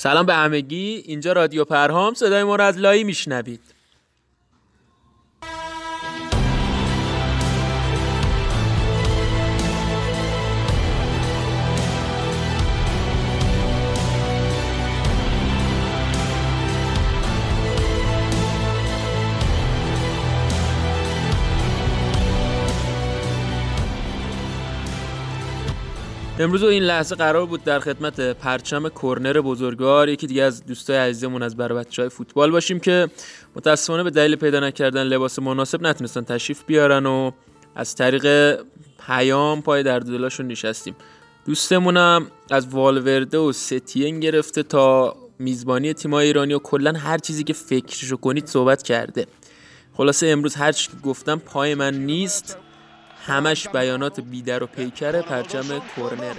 سلام به همگی. اینجا رادیو پرهام. صدای ما رو از لایی میشنوید. امروز این لحظه قرار بود در خدمت پرچم کرنر بزرگوار یکی دیگه از دوستای عزیزمون از برای بچه های فوتبال باشیم که متاسفانه به دلیل پیدا نکردن لباس مناسب نتونستن تشریف بیارن و از طریق پیام پای در دلاشون نشستیم. دوستمونم از والورده و ستین گرفته تا میزبانی تیمای ایرانی و کلا هر چیزی که فکرشو کنید صحبت کرده. خلاصه امروز هر چی گفتم پای من نیست. همش بیانات بیدر و پیکر پرچم کورنره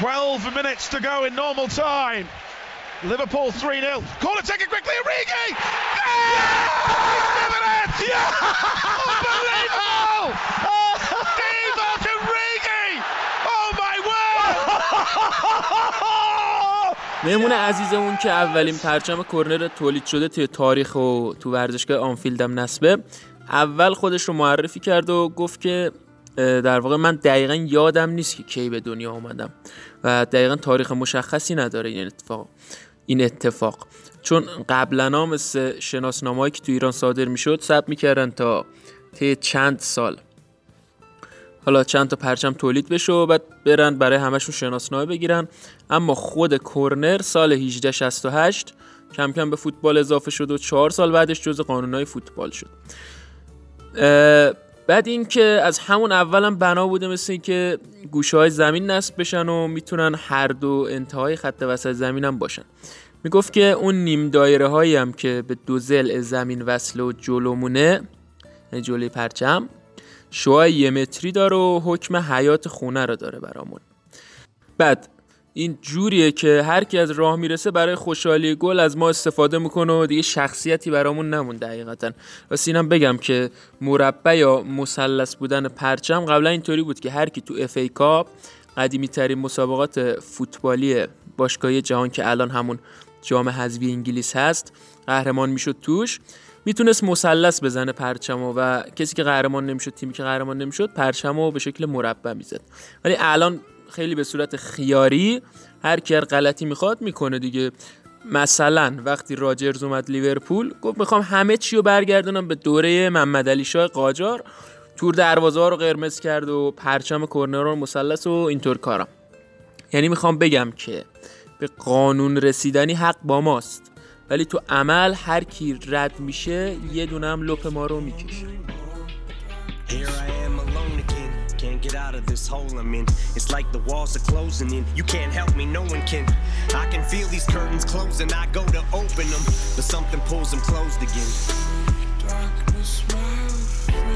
12 minutes to go in normal time. Liverpool 3-0. Corner taken quickly, Origi! Yeah! Yeah! Unbelievable! Divock Origi! Oh my word! مهمون عزیزمون که اولین پرچم کرنر تولید شده توی تاریخ و تو ورزشگاه آنفیلدم نسبه اول خودش رو معرفی کرد و گفت که در واقع من دقیقا یادم نیست که کی به دنیا آمدم و دقیقا تاریخ مشخصی نداره این اتفاق این اتفاق. چون قبلا مثل شناسنامه‌ای که تو ایران صادر می‌شد ثبت می‌کردن تا طی چند سال. حالا چند تا پرچم تولید بشه و بعد برن برای همشون شناسنامه بگیرن. اما خود کورنر سال 1868 کم کم به فوتبال اضافه شد و چهار سال بعدش جز قانونهای فوتبال شد. بعد اینکه از همون اولم بنا بوده مثل که گوشه های زمین نصب بشن و می‌تونن هر دو انتهای خط وسط زمین هم باشن. می‌گفت که اون نیم دایره هایی هم که به دو زل زمین وصل و جلومونه یعنی جلوی پرچم شعاع یه متری داره و حکم حیات خونه رو داره برامون. بعد این جوریه که هر کی از راه می‌رسه برای خوشحالی گل از ما استفاده می‌کنه و دیگه شخصیتی برامون نمونده حقیقتا. و سینم بگم که مربع یا مثلث بودن پرچم قبلا اینطوری بود که هر کی تو اف ای کاپ قدیمی ترین مسابقات فوتبالی باشگاهی جهان که الان همون جام حذفی انگلیس هست قهرمان می‌شد توش. می‌تونست مثلث بزنه پرچمو و کسی که قهرمان نمی‌شد تیمی که قهرمان نمی‌شد پرچمو به شکل مربع می‌زد. ولی الان خیلی به صورت خیاری هر کی غلطی می‌خواد می‌کنه دیگه. مثلا وقتی راجرز اومد لیورپول گفت می‌خوام همه چی رو برگردونم به دوره محمد علی شاه قاجار. تور دروازه ها رو قرمز کرد و پرچم کرنر رو مثلث و اینطور کارم یعنی می‌خوام بگم که به قانون رسیدنی حق با ماست. ولی تو عمل هر کی رد میشه یه دونم لپ ما رو می‌کشه Can't get out of this hole I'm in. It's like the walls are closing in. You can't help me, no one can. I can feel these curtains closing. I go to open them, but something pulls them closed again. Darkness,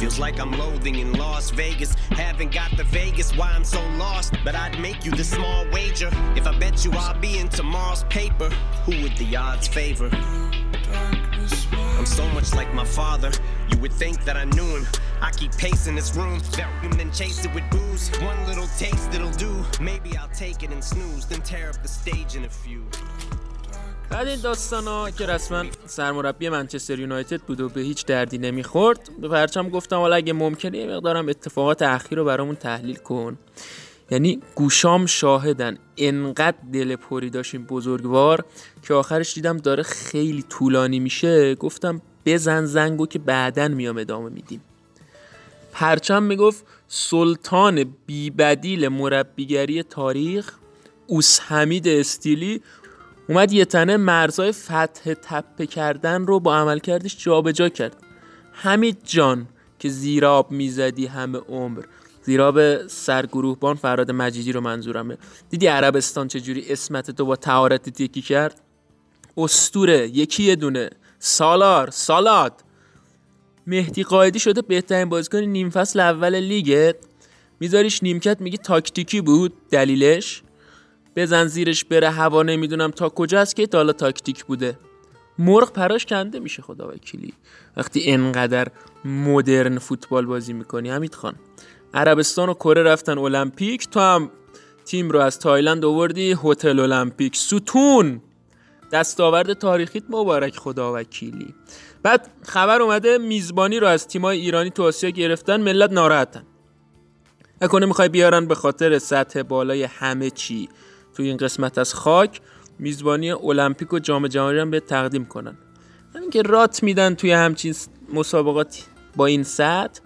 Feels like I'm loathing in Las Vegas. Haven't got the Vegas, why I'm so lost. But I'd make you the small wager. If I bet you I'll be in tomorrow's paper, who would the odds favor? I'm so much like my father. You would think that I knew him. I keep pacing this room, and then chase it with booze. One little taste it'll do. Maybe I'll take it and snooze, then tear up the stage in a few. بعد این داستان ها که رسما سرمربی منچستر یونایتد بود و به هیچ دردی نمی‌خورد به پرچم گفتم حالا اگه ممکنه یه مقدارم اتفاقات اخیر رو برامون تحلیل کن. یعنی گوشام شاهدن انقدر دل پری داشتیم بزرگوار که آخرش دیدم داره خیلی طولانی میشه گفتم بزن زنگو که بعدا میام ادامه میدیم. پرچم می‌گفت سلطان بیبدیل مربیگری تاریخ اوس حمید استیلی اومد یه تنه مرزای فتح تپه کردن رو با عملکردش جابجا کرد. حمید جان که زیراب می‌زدی همه عمر. زیراب سرگروهبان فراد مجیدی رو منظورمه. دیدی عربستان چجوری اسمت تو با تهارت یکی کرد؟ استوره یکی یه دونه. سالار سالاد. مهدی قایدی شده بهترین بازیکن نیم فصل اول لیگت میذاریش نیمکت میگی تاکتیکی بود دلیلش؟ بزن زیرش بره هوا نمی‌دونم تا کجاست که تا تاکتیک بوده. مرغ پراش کنده میشه خدا وکیلی. وقتی انقدر مدرن فوتبال بازی می‌کنی حمید خان. عربستان و کره رفتن المپیک تو هم تیم رو از تایلند آوردی هتل المپیک. ستون! دستاورد تاریخیت مبارک خدا وکیلی. بعد خبر اومده میزبانی رو از تیمای ایرانی تو آسیا گرفتن ملت ناراحتن. نکنه می‌خوای بیارن به خاطر سطح بالای همه چی. تو این قسمت از خاک میزبانی المپیک و جام جهانی هم به تقدیم کنن. همین که رات میدن توی همچین مسابقات با این سطح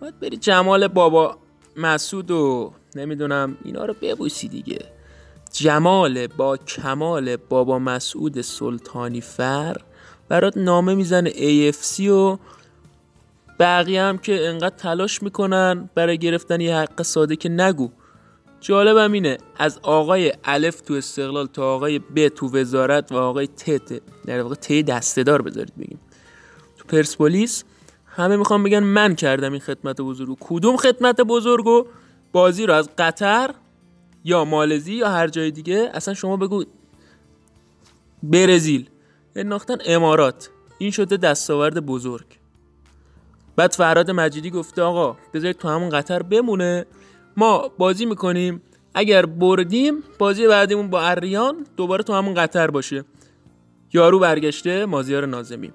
باید بری جمال بابا مسعود و نمی‌دونم اینا رو ببوسی دیگه. جمال با کمال بابا مسعود سلطانی فر برات نامه می‌زنه AFC و بقیه هم که انقدر تلاش می‌کنن برای گرفتن یه حق ساده که نگو. جالبم اینه از آقای الف تو استقلال تا آقای ب تو وزارت و آقای ت در واقع ت دستهدار بذارید بگیم. تو پرسپولیس همه می‌خوام بگن من کردم این خدمت بزرگ کدوم خدمت بزرگو بازی رو از قطر یا مالزی یا هر جای دیگه؟ اصلا شما بگو برزیل. انداختن امارات. این شده دستاورد بزرگ. بعد فراد مجیدی گفته آقا بذارید تو همون قطر بمونه. ما بازی می‌کنیم. اگر بردیم بازی بعدیمون با اریان دوباره تو همون قطر باشه. یارو برگشته مازیار نازمی.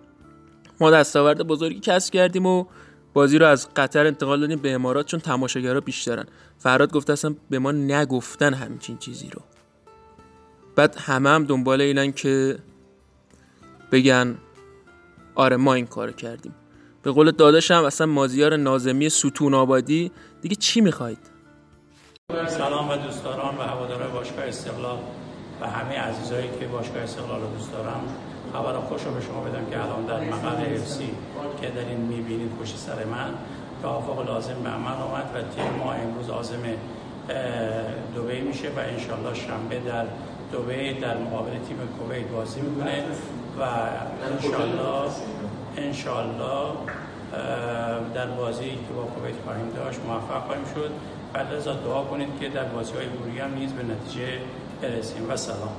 ما دستاورد بزرگی کسب کردیم و بازی رو از قطر انتقال دادیم به امارات چون تماشاگرها بیشترن. فراد گفته اصلا به ما نگفتن همچین چیزی رو. بعد همه هم دنبال اینن که بگن آره ما این کار کردیم. به قول داداشم اصلا مازیار نازمی ستون آبادی دیگه چی می‌خواید؟ سلام و دوستداران و هواداران باشگاه استقلال و همه عزیزایی که باشگاه استقلال رو دوست دارم. خبر خوش رو به شما بدم که الان در مقر افسی که دارین می‌بینید پشت سر من. توافق لازم به عمل آمد و تیم ما امروز عازم دوبه میشه و انشالله شنبه در دوبه در مقابل تیم کویت بازی می‌کنه و انشالله انشالله در بازی که با کویت خواهیم داشت موفق خواهیم شد. و لذا دعا کنید که در بازی های گروهی هم نیز به نتیجه برسیم. و سلام.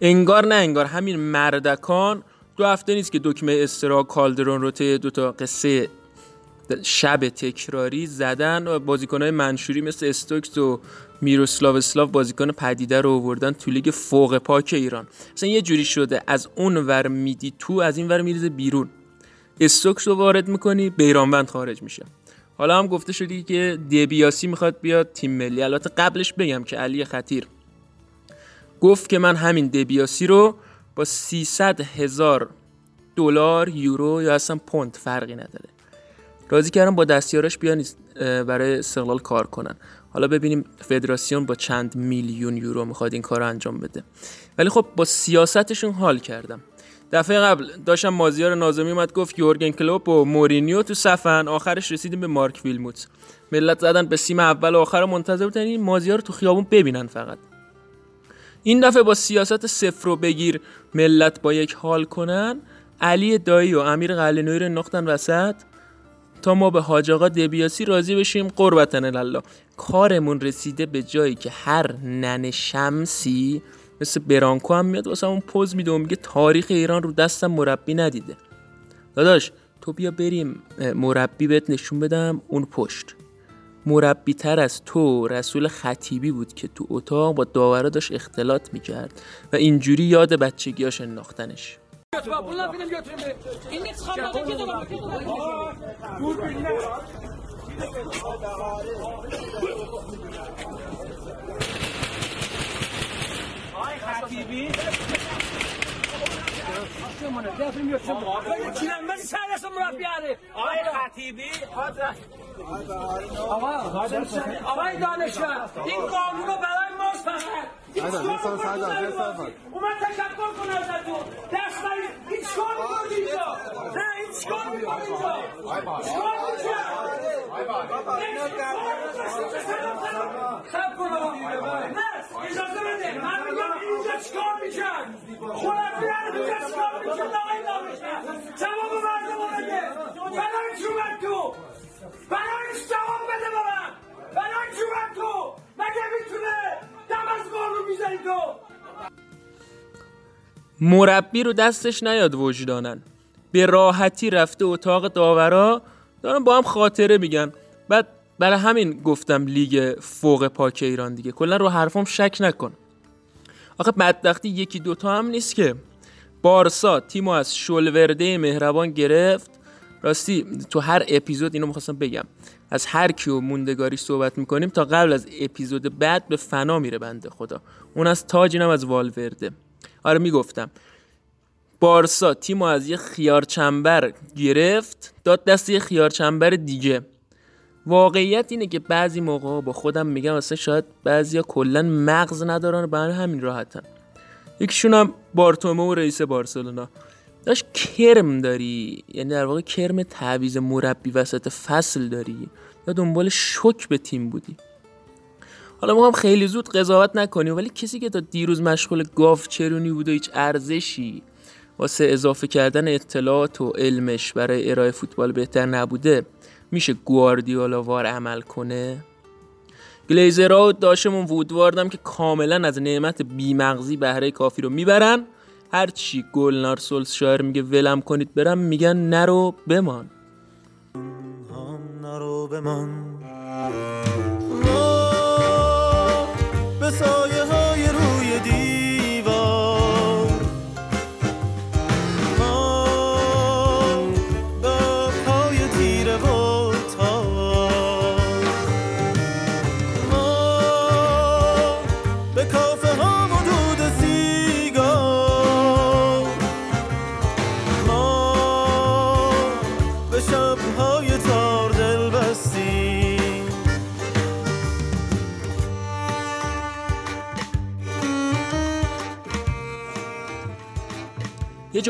انگار نه انگار همین مردکان. دو هفته نیست که دکمه استرا کالدرون رو طی دو تا قصه شب تکراری زدن. و بازیکنهای منشوری مثل استوکس و میروسلاو اسلاو بازیکن پدیده رو آوردن تو لیگ فوق پاک ایران. مثلا یه جوری شده. از اون ور میدی تو از این ور میریزه بیرون. استوکس رو وارد می‌کنی بیرانوند خارج میشه. حالا هم گفته شدی که دیبیاسی می‌خواد بیاد تیم ملی. البته قبلش بگم که علی خطیر گفت که من همین دیبیاسی رو با 300 هزار دلار یورو یا اصلا پوند فرقی نداره. راضی کردم با دستیاراش بیان برای استقلال کار کنن. حالا ببینیم فدراسیون با چند میلیون یورو می‌خواد این کار رو انجام بده. ولی خب با سیاستشون حال کردم. دفعه قبل داشتم مازیار نازمی اومد گفت یورگن کلوپ و مورینیو تو صفن آخرش رسیدیم به مارک ویلموت. ملت زدن به سیم اول و آخر منتظر بودن. این مازیار تو خیابون ببینن فقط. این دفعه با سیاست صفر و بگیر ملت با یک حال کنن. علی دایی و امیر قلنوی رو نختن وسط. تا ما به حاج آقا دبیاسی راضی بشیم. قربتن الله کارمون رسیده به جایی که هر نن شمسی مثل برانکو هم میاد واسه اون پوز میده و میگه تاریخ ایران رو دستم مربی ندیده. داداش تو بیا بریم مربی بهت نشون بدم اون پشت. مربی تر از تو رسول خطیبی بود که تو اتاق با داورا داشت اختلاط می‌کرد و اینجوری یاد بچگیاش انداختنش. خطیبی. چیلنبه سرس مربیاره آقای خطیبی آقای دانشور این قانون رو برای ما فقط اومد تشکر کنه ازتون. دست برید این چکار می‌کنید اینجا؟ نه این چکار می‌کنید اینجا؟ چکار می‌کنید خب مربی رو دستش نیاد وجدانن. به راحتی رفته اتاق داورا. دارن با هم خاطره میگن بعد برای همین گفتم لیگ فوق پاک ایران دیگه. کلا رو حرفام شک نکن. آخه بدبختی یکی دوتا هم نیست که. بارسا تیمو از شلورده مهربان گرفت. راستی تو هر اپیزود اینو می‌خواستم بگم. از هر کیو موندگاری صحبت می‌کنیم تا قبل از اپیزود بعد به فنا میره بنده خدا. اون از تاج اینم از والورده. آره می‌گفتم. بارسا تیمو از یه خیار چنبر گرفت. داد دست یه خیار چنبر دیگه. واقعیت اینه که بعضی موقع با خودم میگم اصلا شاید بعضیا کلا مغز ندارن برای همین راحتن. یکیشون هم بارتومو رئیس بارسلونا. داشت کرم داری. یعنی در واقع کرم تعویز مربی وسط فصل داری. یا دنبال شک به تیم بودی. حالا هم خیلی زود قضاوت نکنیم ولی کسی که تا دیروز مشغول گاف چرونی بود و هیچ ارزشی واسه اضافه کردن اطلاعات و علمش برای ارائه فوتبال بهتر نبوده میشه گواردیولا وار عمل کنه؟ گلیزرها و داشمون وودواردم که کاملا از نعمت بیمغزی بهره کافی رو می‌برن. هرچی گلنار شاعر میگه ولم کنید برم میگن نرو بمان. نرو بمان.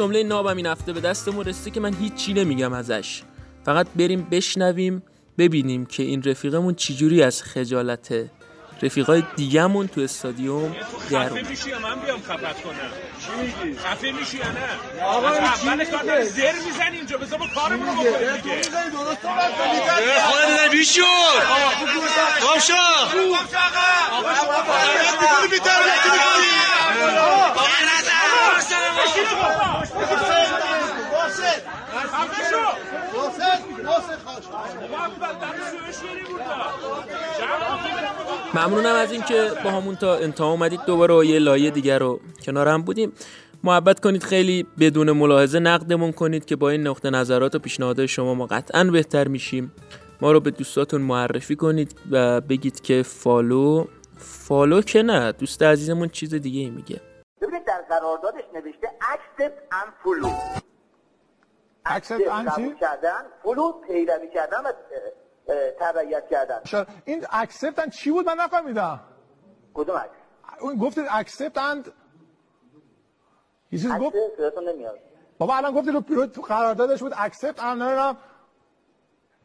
جمله نابم این هفته به دستمون رسیده که من هیچی نمیگم ازش. فقط بریم بشنویم ببینیم که این رفیقمون چجوری از خجالت رفیقای دیگهمون تو استادیوم در خفه میشی یا من بیام خفت کنم؟ چی میگی؟ خفه میشی یا نه؟ آقا اول کار داری زر می‌زنی اینجا بذار ما کارمون رو بکنیم دیگه. درست صحبت کنید خودت بیشور گم شو آقا شما فقط می‌کنی بی تربیتی می‌کنی ممنونم از اینکه باهامون تا انتها اومدید دوباره یه لایه دیگر رو کنار هم بودیم. محبت کنید خیلی بدون ملاحظه نقدمون کنید که با این نقطه نظرات و پیشنهادات شما ما قطعا بهتر میشیم. ما رو به دوستاتون معرفی کنید و بگید که follow follow که نه دوست عزیزمون چیز دیگه ای میگه. ببینید در قراردادش نوشته accept and follow Accept and چی؟ follow پیروی کردن و تبعیت کردن. این accept and چی بود؟ من نفهمیدم. کدوم عکس اون گفتید accept and یه چیز گفت؟ نمیاد. بابا الان گفتید رو تو قراردادش بود accept and نمی‌دونم.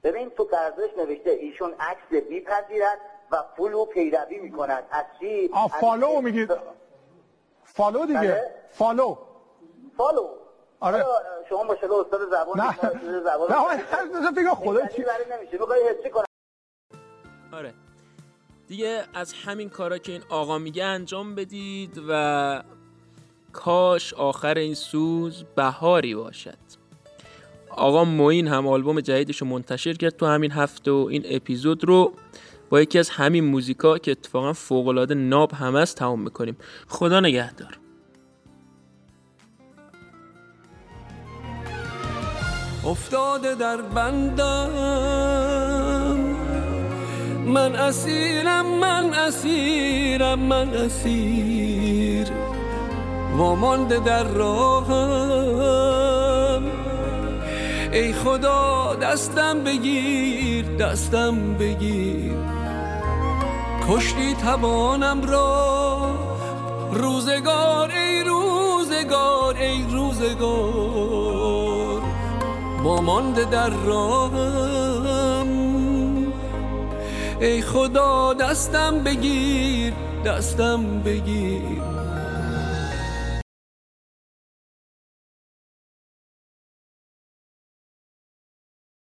ببین تو قراردادش نوشته ایشون accept میپذیرد و follow پیروی می‌کند. از چی؟ آ follow میگید. follow دیگه. بله. follow follow آره. حالا، شما ماشاءالله استاد زبان نه. زبان نه فکر خدا. چی؟ برای نمیشه. می‌خوای حسی کنم؟ آره. دیگه از همین کارا که این آقا میگه انجام بدید و کاش آخر این سوز بهاری باشد. آقا موین هم آلبوم جدیدش رو منتشر کرد تو همین هفته و این اپیزود رو با یکی از همین موزیکا که اتفاقا فوقالعاده ناب هم است تمام می‌کنیم. خدا نگهدار. افتاده در بندم. من اسیرم من اسیرم من اسیر وامانده در راهم. ای خدا دستم بگیر دستم بگیر. کشتی توانم را. روزگار ای روزگار ای روزگار. مانده در راهم. ای خدا دستم بگیر دستم بگیر.